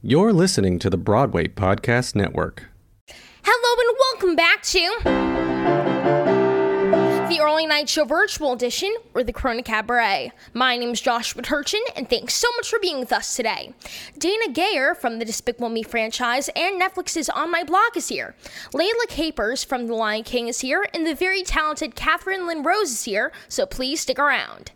You're listening to the Broadway Podcast Network. Hello and welcome back to the Early Night Show Virtual Edition or the Corona Cabaret. My name is Joshua Turchin, and thanks so much for being with us today. Dana Gaier from the Despicable Me franchise and Netflix's On My Block is here. Layla Capers from The Lion King is here, and the very talented Katherine Lynn-Rose is here, so please stick around.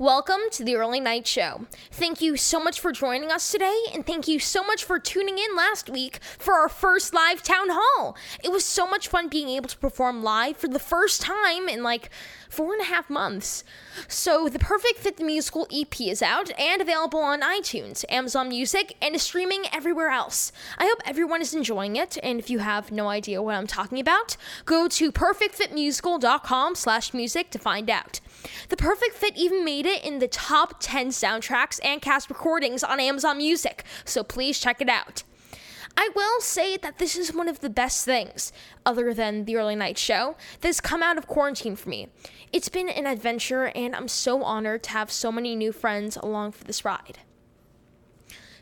Welcome to the Early Night Show. Thank you so much for joining us today, and thank you so much for tuning in last week for our first live town hall. It was so much fun being able to perform live for the first time in like four and a half months. So, The Perfect Fit the Musical EP is out and available on iTunes, Amazon Music, and streaming everywhere else. I hope everyone is enjoying it, and if you have no idea what I'm talking about, go to perfectfitmusical.com slash music to find out. The Perfect Fit even made it in the top 10 soundtracks and cast recordings on Amazon Music, so please check it out. I will say that this is one of the best things, other than the early night show, that's come out of quarantine for me. It's been an adventure, and I'm so honored to have so many new friends along for this ride.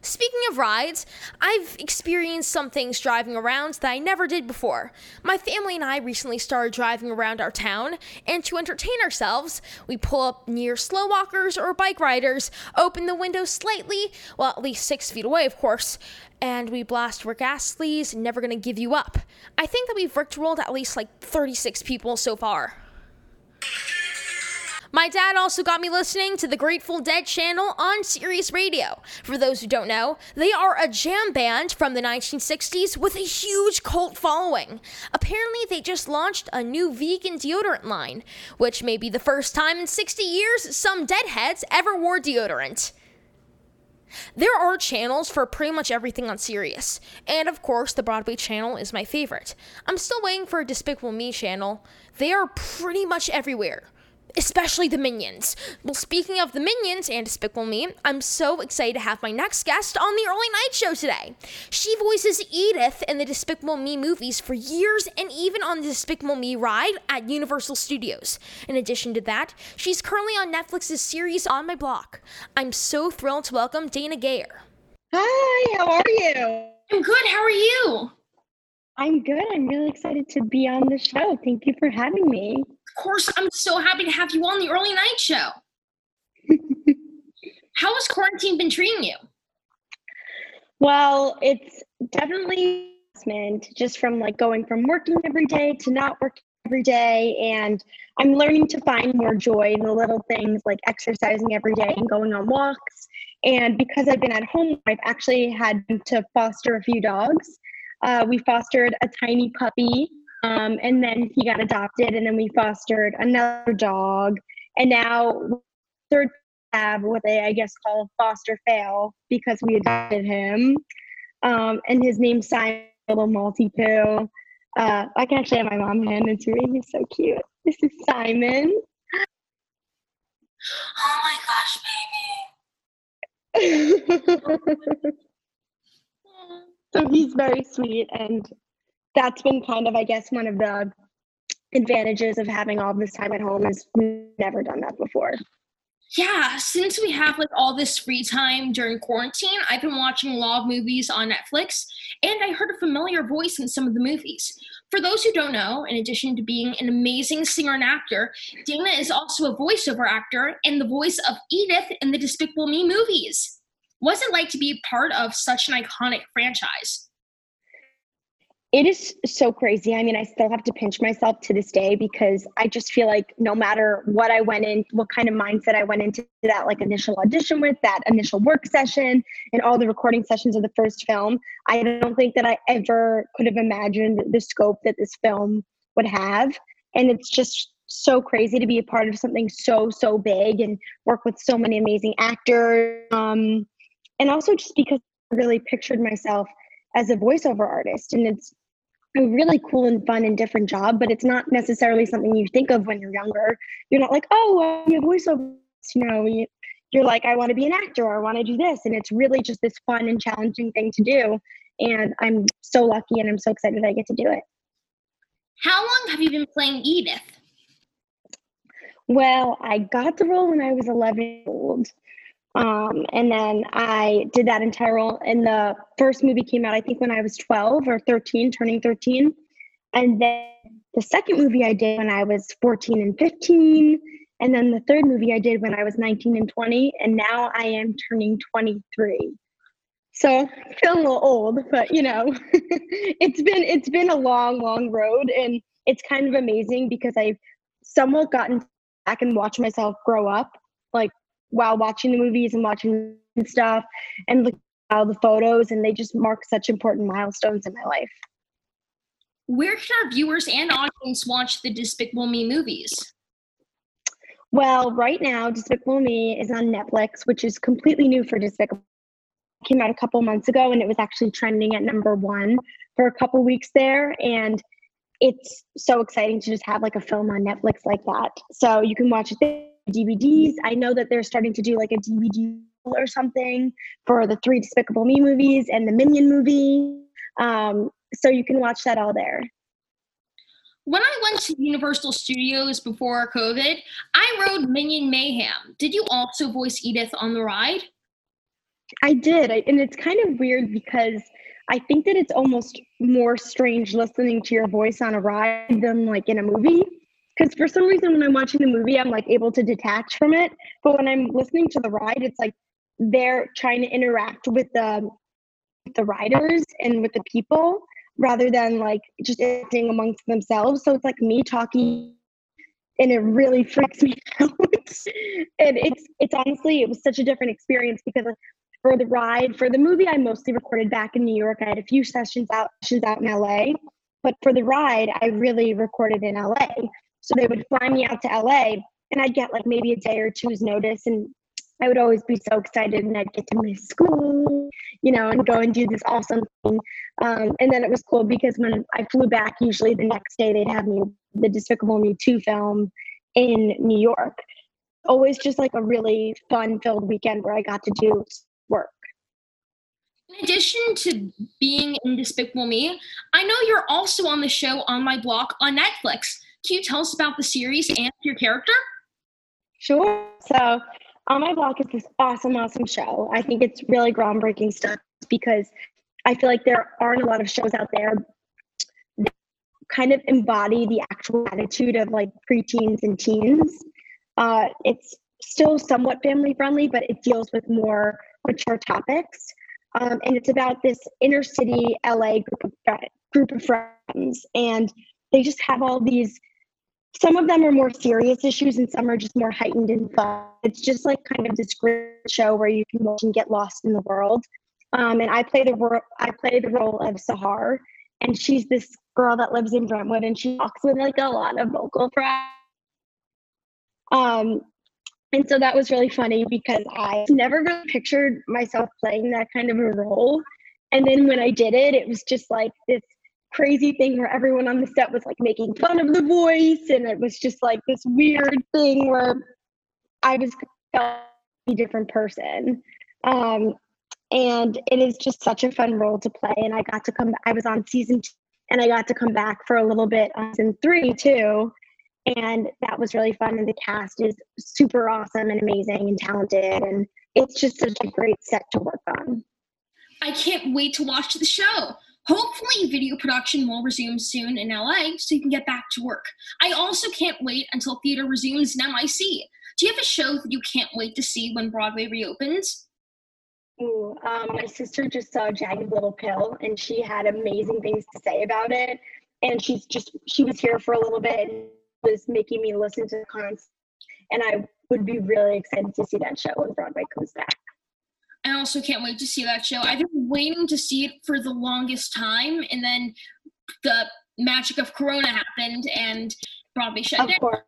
Speaking of rides, I've experienced some things driving around that I never did before. My family and I recently started driving around our town, and to entertain ourselves, we pull up near slow walkers or bike riders, open the window slightly, well, at least six feet away, of course, and we blast Rick Astley's Never Gonna Give You Up. I think that we've rickrolled at least like 36 people so far. My dad also got me listening to the Grateful Dead channel on Sirius Radio. For those who don't know, they are a jam band from the 1960s with a huge cult following. Apparently, they just launched a new vegan deodorant line, which may be the first time in 60 years some deadheads ever wore deodorant. There are channels for pretty much everything on Sirius, and of course, the Broadway channel is my favorite. I'm still waiting for a Despicable Me channel. They are pretty much everywhere especially the Minions. Well, speaking of the Minions and Despicable Me, I'm so excited to have my next guest on the early night show today. She voices Edith in the Despicable Me movies for years and even on the Despicable Me ride at Universal Studios. In addition to that, she's currently on Netflix's series On My Block. I'm so thrilled to welcome Dana Gaier. Hi, how are you? I'm good. How are you? I'm good. I'm really excited to be on the show. Thank you for having me Of course, I'm so happy to have you on the early night show. How has quarantine been treating you? Well, it's definitely just from like going from working every day to not working every day and I'm learning to find more joy in the little things like exercising every day and going on walks. And because I've been at home, I've actually had to foster a few dogs. Uh, we fostered a tiny puppy um, and then he got adopted, and then we fostered another dog, and now third have what they I guess call foster fail because we adopted him, um, and his name's Simon Little Maltipoo. Uh, I can actually have my mom hand it to me. He's so cute. This is Simon. Oh my gosh, baby. so he's very sweet and that's been kind of, I guess, one of the advantages of having all this time at home is we've never done that before. Yeah, since we have like all this free time during quarantine, I've been watching a lot of movies on Netflix, and I heard a familiar voice in some of the movies. For those who don't know, in addition to being an amazing singer and actor, Dana is also a voiceover actor and the voice of Edith in the Despicable Me movies. What's it like to be part of such an iconic franchise? it is so crazy. I mean, I still have to pinch myself to this day because I just feel like no matter what I went in, what kind of mindset I went into that like initial audition with, that initial work session, and all the recording sessions of the first film, I don't think that I ever could have imagined the scope that this film would have. And it's just so crazy to be a part of something so, so big and work with so many amazing actors. Um, and also just because I really pictured myself as a voiceover artist and it's a really cool and fun and different job, but it's not necessarily something you think of when you're younger. You're not like, oh, I'm a voiceover. You know, you, you're like, I want to be an actor or I want to do this. And it's really just this fun and challenging thing to do. And I'm so lucky and I'm so excited I get to do it. How long have you been playing Edith? Well, I got the role when I was 11 years old. Um, and then I did that entire role. And the first movie came out, I think, when I was 12 or 13, turning 13. And then the second movie I did when I was 14 and 15. And then the third movie I did when I was 19 and 20. And now I am turning 23. So I feel a little old, but you know, it's been it's been a long, long road. And it's kind of amazing because I've somewhat gotten back and watched myself grow up, like while watching the movies and watching stuff and look at all the photos and they just mark such important milestones in my life. Where can our viewers and audience watch the Despicable Me movies? Well, right now, Despicable Me is on Netflix, which is completely new for Despicable. It came out a couple months ago, and it was actually trending at number one for a couple weeks there. And it's so exciting to just have like a film on Netflix like that. So you can watch it there, DVDs. I know that they're starting to do like a DVD or something for the three Despicable Me movies and the Minion movie. Um, so you can watch that all there. When I went to Universal Studios before COVID, I rode Minion Mayhem. Did you also voice Edith on the ride? I did. I, and it's kind of weird because I think that it's almost more strange listening to your voice on a ride than like in a movie. Because for some reason, when I'm watching the movie, I'm like able to detach from it. But when I'm listening to the ride, it's like they're trying to interact with the the riders and with the people rather than like just acting amongst themselves. So it's like me talking and it really freaks me out. and it's it's honestly it was such a different experience because for the ride for the movie I mostly recorded back in New York. I had a few sessions out sessions out in LA, but for the ride I really recorded in LA. So they would fly me out to LA and I'd get like maybe a day or two's notice and I would always be so excited and I'd get to miss school, you know, and go and do this awesome thing. Um, and then it was cool because when I flew back, usually the next day they'd have me the Despicable Me 2 film in New York. Always just like a really fun filled weekend where I got to do work. In addition to being in Despicable Me, I know you're also on the show on my block on Netflix. Can you tell us about the series and your character? Sure. So on my block is this awesome, awesome show. I think it's really groundbreaking stuff because I feel like there aren't a lot of shows out there that kind of embody the actual attitude of like preteens and teens. Uh, it's still somewhat family friendly, but it deals with more mature topics. Um, and it's about this inner city LA group of, group of friends, and they just have all these some of them are more serious issues and some are just more heightened and fun. It's just like kind of this great show where you can watch and get lost in the world. Um, and I play the role I play the role of Sahar, and she's this girl that lives in Brentwood, and she talks with like a lot of vocal fry. Um, and so that was really funny because I never really pictured myself playing that kind of a role. And then when I did it, it was just like this crazy thing where everyone on the set was like making fun of the voice and it was just like this weird thing where I was a different person. Um, and it is just such a fun role to play. And I got to come, I was on season two and I got to come back for a little bit on season three too. And that was really fun. And the cast is super awesome and amazing and talented. And it's just such a great set to work on. I can't wait to watch the show. Hopefully, video production will resume soon in LA so you can get back to work. I also can't wait until theater resumes in NYC. Do you have a show that you can't wait to see when Broadway reopens? Ooh, um, my sister just saw Jagged Little Pill and she had amazing things to say about it. And she's just, she was here for a little bit and was making me listen to the concerts. And I would be really excited to see that show when Broadway comes back. I also can't wait to see that show. I've been waiting to see it for the longest time, and then the magic of Corona happened, and Broadway shut of down. Course.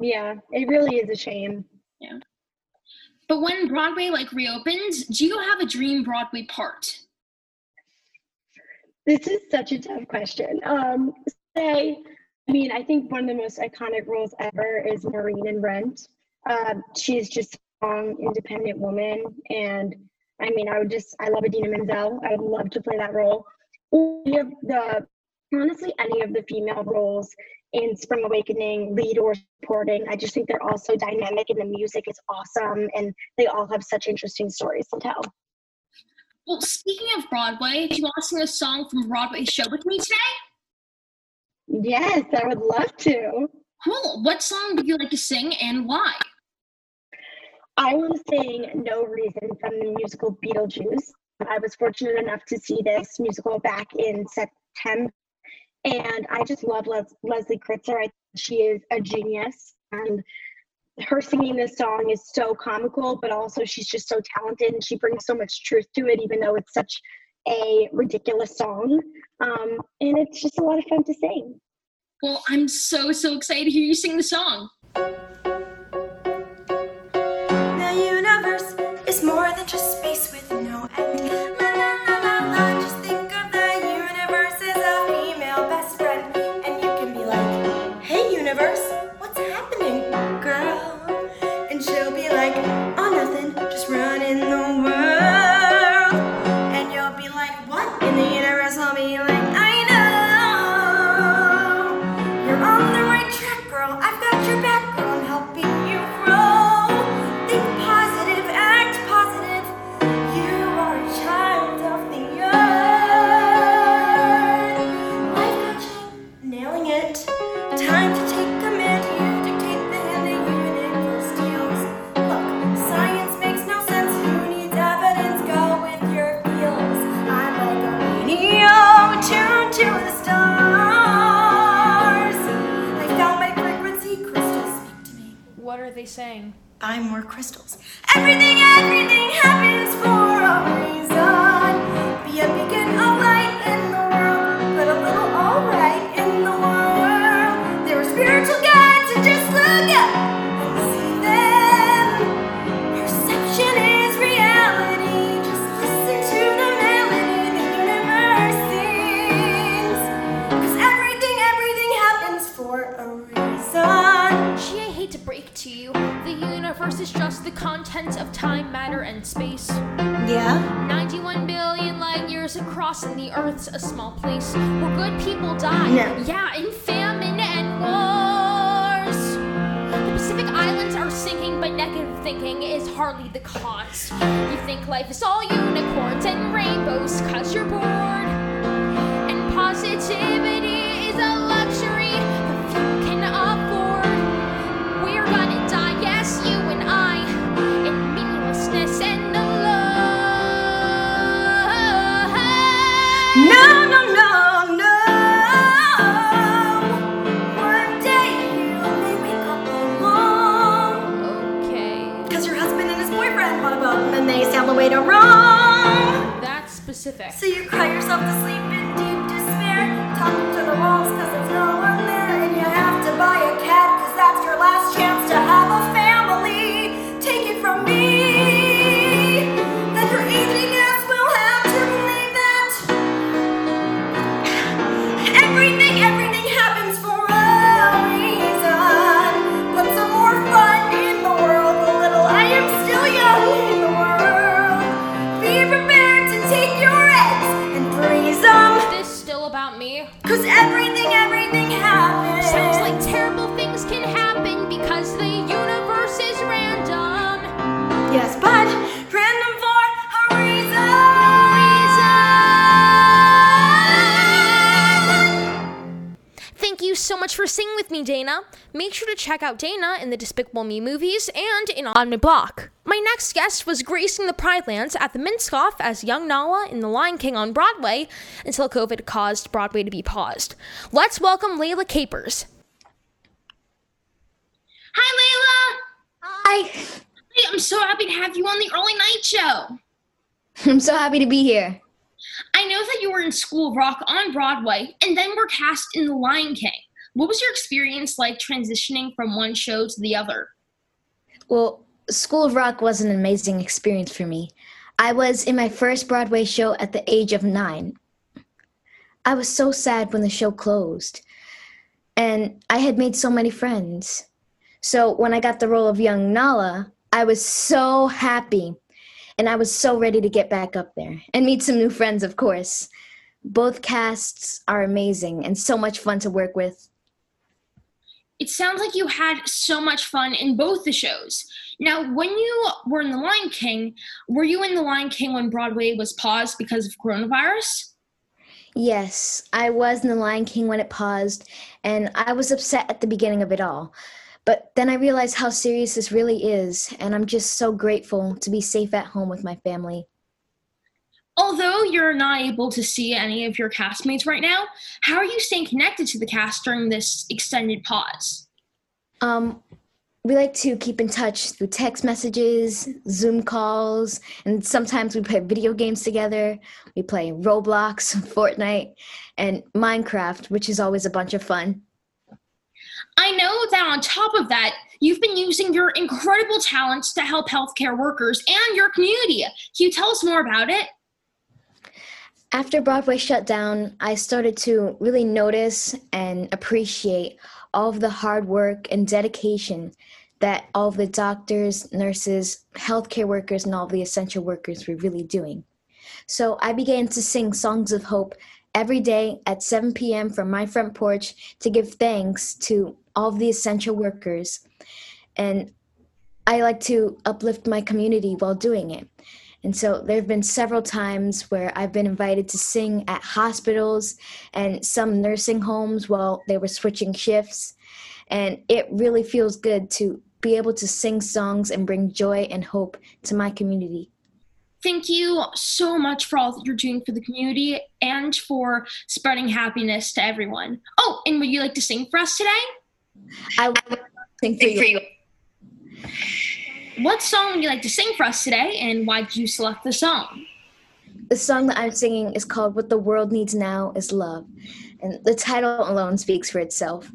Yeah, it really is a shame. Yeah. But when Broadway like reopens, do you have a dream Broadway part? This is such a tough question. Um, say, I mean, I think one of the most iconic roles ever is Maureen in Rent. Uh, she's just strong, independent woman. And I mean, I would just, I love Idina Menzel. I would love to play that role. Any of the, honestly, any of the female roles in Spring Awakening, lead or supporting. I just think they're all so dynamic and the music is awesome and they all have such interesting stories to tell. Well, speaking of Broadway, do you want to sing a song from Broadway show with me today? Yes, I would love to. Cool. What song would you like to sing and why? I want to sing No Reason from the musical Beetlejuice. I was fortunate enough to see this musical back in September, and I just love Les- Leslie Kritzer. I she is a genius, and her singing this song is so comical, but also she's just so talented, and she brings so much truth to it, even though it's such a ridiculous song. Um, and it's just a lot of fun to sing. Well, I'm so so excited to hear you sing the song. They saying? Buy more crystals. Everything, everything happens for a reason. Contents of time, matter, and space. Yeah? 91 billion light years across, and the Earth's a small place where good people die. No. Yeah, in famine and wars. The Pacific Islands are sinking, but negative thinking is hardly the cause. You think life is all unicorns and rainbows, cause you're bored. And positivity is a luxury sailed away to Rome. that's specific. So you cry yourself to sleep in deep despair, talking to the walls cause there's no one there, and you have to buy a cat cause that's your last chance to have a family. Take it from me that your aging will have to believe that everything, everything so much for singing with me, Dana. Make sure to check out Dana in the Despicable Me movies and in On My Block. My next guest was gracing the Pride Lands at the Minskoff as young Nala in The Lion King on Broadway until COVID caused Broadway to be paused. Let's welcome Layla Capers. Hi, Layla! Hi. Hey, I'm so happy to have you on the early night show. I'm so happy to be here. I know that you were in School of Rock on Broadway and then were cast in The Lion King. What was your experience like transitioning from one show to the other? Well, School of Rock was an amazing experience for me. I was in my first Broadway show at the age of nine. I was so sad when the show closed, and I had made so many friends. So when I got the role of young Nala, I was so happy, and I was so ready to get back up there and meet some new friends, of course. Both casts are amazing and so much fun to work with. It sounds like you had so much fun in both the shows. Now, when you were in The Lion King, were you in The Lion King when Broadway was paused because of coronavirus? Yes, I was in The Lion King when it paused, and I was upset at the beginning of it all. But then I realized how serious this really is, and I'm just so grateful to be safe at home with my family. Although you're not able to see any of your castmates right now, how are you staying connected to the cast during this extended pause? Um, we like to keep in touch through text messages, Zoom calls, and sometimes we play video games together. We play Roblox, Fortnite, and Minecraft, which is always a bunch of fun. I know that on top of that, you've been using your incredible talents to help healthcare workers and your community. Can you tell us more about it? After Broadway shut down, I started to really notice and appreciate all of the hard work and dedication that all of the doctors, nurses, healthcare workers, and all the essential workers were really doing. So I began to sing songs of hope every day at 7 p.m. from my front porch to give thanks to all of the essential workers. And I like to uplift my community while doing it. And so there have been several times where I've been invited to sing at hospitals and some nursing homes while they were switching shifts. And it really feels good to be able to sing songs and bring joy and hope to my community. Thank you so much for all that you're doing for the community and for spreading happiness to everyone. Oh, and would you like to sing for us today? I will sing for you. What song would you like to sing for us today, and why did you select the song? The song that I'm singing is called What the World Needs Now is Love, and the title alone speaks for itself.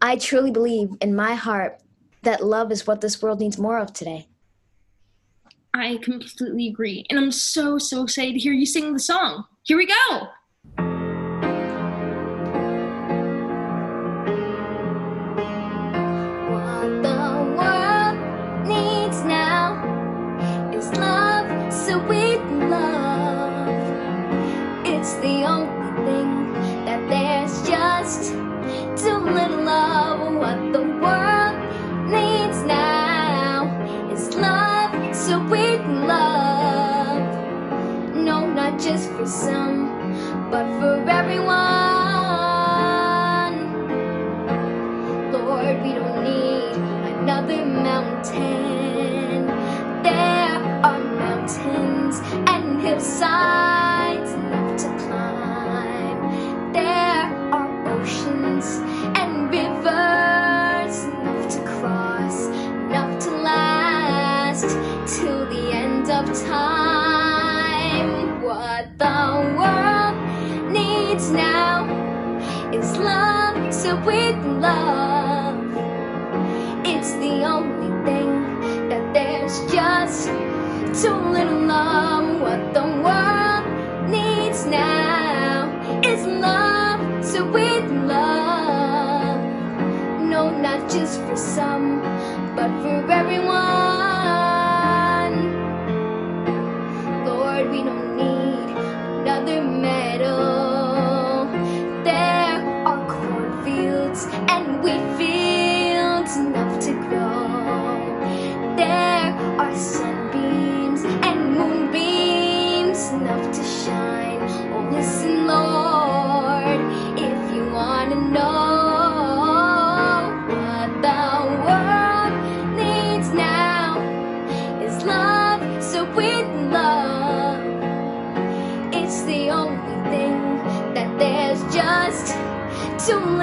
I truly believe in my heart that love is what this world needs more of today. I completely agree, and I'm so, so excited to hear you sing the song. Here we go! Some, but for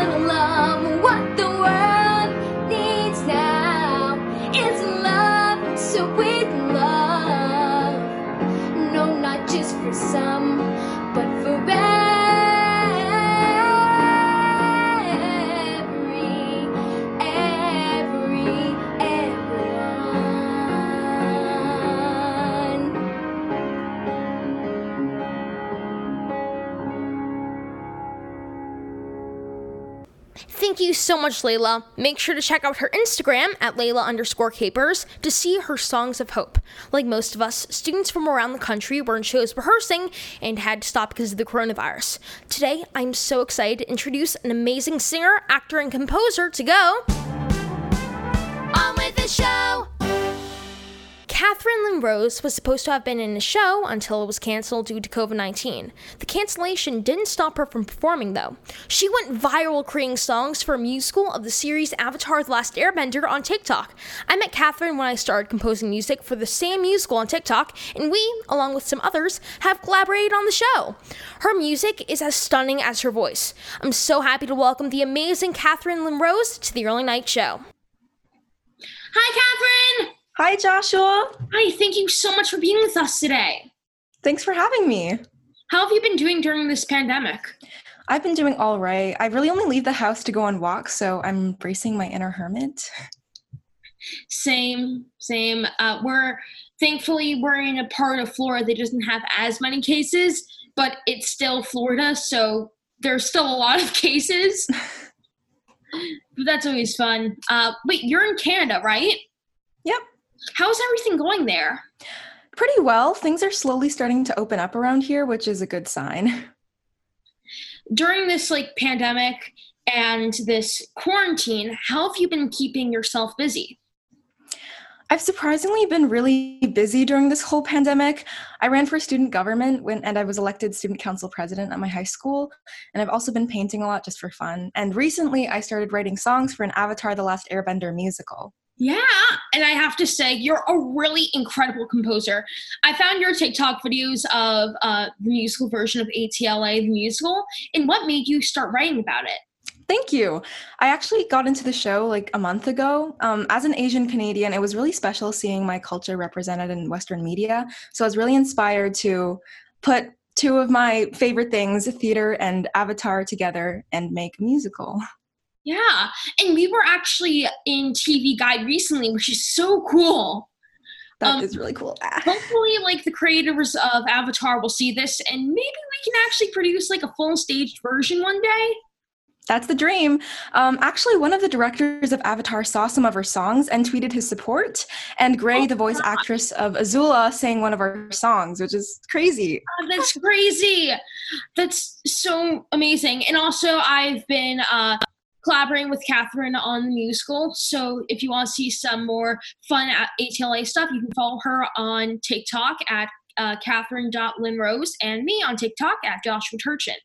too little Thank you so much, Layla. Make sure to check out her Instagram at Layla underscore capers to see her songs of hope. Like most of us, students from around the country were in shows rehearsing and had to stop because of the coronavirus. Today, I'm so excited to introduce an amazing singer, actor, and composer to go. Katherine Lynn-Rose was supposed to have been in the show until it was canceled due to COVID 19. The cancellation didn't stop her from performing, though. She went viral creating songs for a musical of the series Avatar The Last Airbender on TikTok. I met Katherine when I started composing music for the same musical on TikTok, and we, along with some others, have collaborated on the show. Her music is as stunning as her voice. I'm so happy to welcome the amazing Katherine Lynn-Rose to the Early Night Show. Hi, Katherine! Hi, Joshua. Hi, thank you so much for being with us today. Thanks for having me. How have you been doing during this pandemic? I've been doing all right. I really only leave the house to go on walks, so I'm bracing my inner hermit. Same, same. Uh, we're thankfully we're in a part of Florida that doesn't have as many cases, but it's still Florida, so there's still a lot of cases. but that's always fun. Uh, wait, you're in Canada, right? Yep. How's everything going there? Pretty well. Things are slowly starting to open up around here, which is a good sign. During this like pandemic and this quarantine, how have you been keeping yourself busy? I've surprisingly been really busy during this whole pandemic. I ran for student government when and I was elected student council president at my high school, and I've also been painting a lot just for fun. And recently I started writing songs for an Avatar The Last Airbender musical. Yeah, and I have to say, you're a really incredible composer. I found your TikTok videos of uh, the musical version of ATLA, the musical, and what made you start writing about it? Thank you. I actually got into the show like a month ago. Um, as an Asian Canadian, it was really special seeing my culture represented in Western media. So I was really inspired to put two of my favorite things, theater and Avatar, together and make a musical. Yeah, and we were actually in TV Guide recently, which is so cool. That um, is really cool. Ah. Hopefully, like the creators of Avatar will see this, and maybe we can actually produce like a full staged version one day. That's the dream. Um, actually, one of the directors of Avatar saw some of our songs and tweeted his support. And Grey, oh, the voice God. actress of Azula, sang one of our songs, which is crazy. Oh, that's crazy. That's so amazing. And also, I've been uh, collaborating with Katherine on the musical. So if you want to see some more fun ATLA stuff, you can follow her on TikTok at uh, Catherine.linrose and me on TikTok at Joshua Turchin.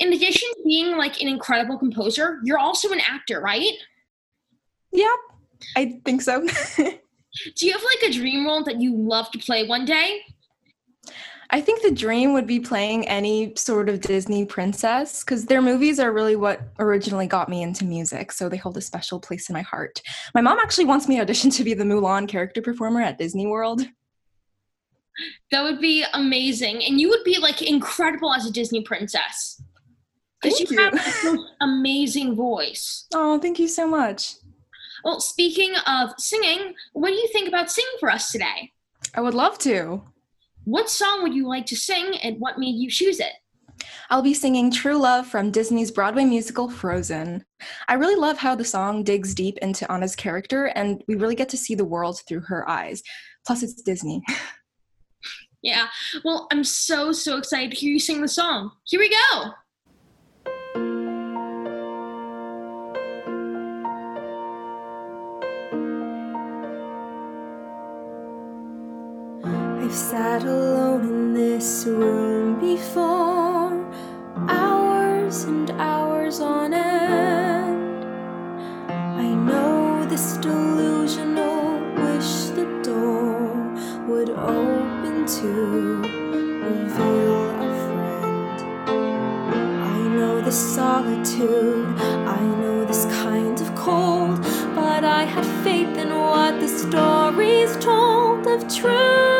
In addition to being like an incredible composer, you're also an actor, right? Yeah, I think so. Do you have like a dream role that you love to play one day? I think the dream would be playing any sort of Disney princess because their movies are really what originally got me into music. So they hold a special place in my heart. My mom actually wants me to audition to be the Mulan character performer at Disney World. That would be amazing. And you would be like incredible as a Disney princess. Because you, you have the most amazing voice. Oh, thank you so much. Well, speaking of singing, what do you think about singing for us today? I would love to. What song would you like to sing and what made you choose it? I'll be singing True Love from Disney's Broadway musical Frozen. I really love how the song digs deep into Anna's character and we really get to see the world through her eyes. Plus, it's Disney. yeah, well, I'm so, so excited to hear you sing the song. Here we go. To reveal a friend. I know this solitude, I know this kind of cold, but I had faith in what the stories told of truth.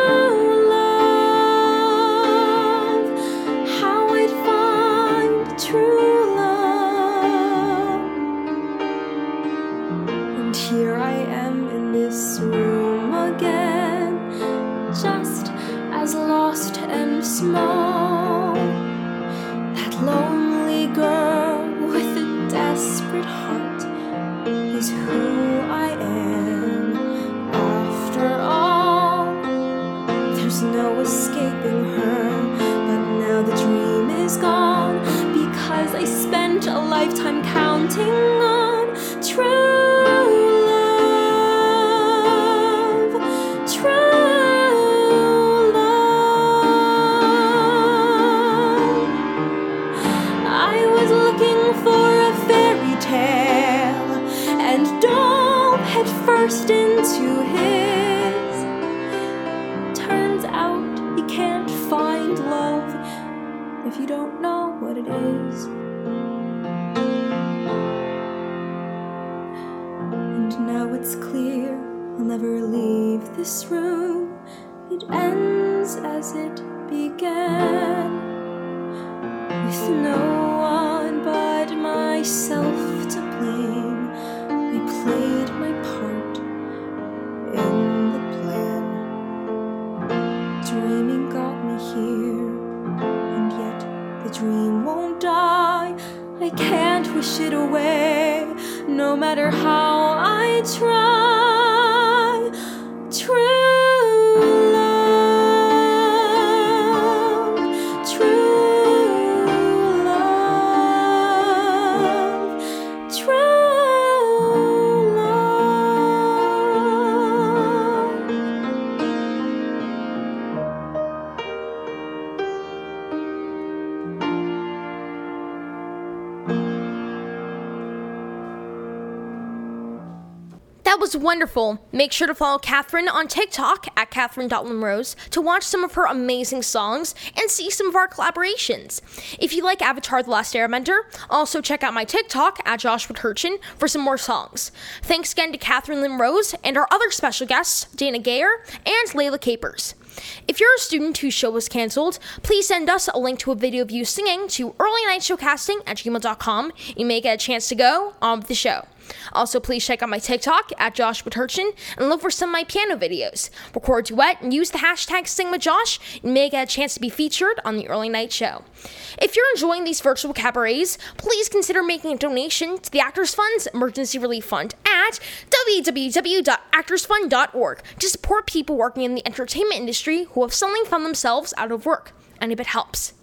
Dream won't die. I can't wish it away, no matter how I try. True was wonderful. Make sure to follow Katherine on TikTok at Catherine.Limrose to watch some of her amazing songs and see some of our collaborations. If you like Avatar The Last Airbender, also check out my TikTok at Joshua Turchin for some more songs. Thanks again to Katherine Lynn-Rose and our other special guests, Dana Gaier and Layla Capers. If you're a student whose show was canceled, please send us a link to a video of you singing to earlynightshowcasting at gmail.com. You may get a chance to go on with the show. Also, please check out my TikTok at Josh Turchin and look for some of my piano videos. Record a duet and use the hashtag SingWithJosh. You may get a chance to be featured on the Early Night Show. If you're enjoying these virtual cabarets, please consider making a donation to the Actors Fund's Emergency Relief Fund at www.actorsfund.org to support people working in the entertainment industry who have suddenly found themselves out of work. And if it helps.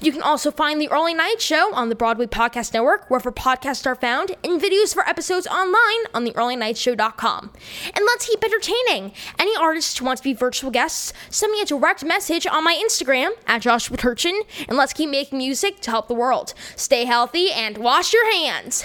You can also find the Early Night Show on the Broadway Podcast Network, wherever podcasts are found, and videos for episodes online on theearlynightshow.com. And let's keep entertaining. Any artists who want to be virtual guests, send me a direct message on my Instagram at Joshua Turchin, and let's keep making music to help the world. Stay healthy and wash your hands.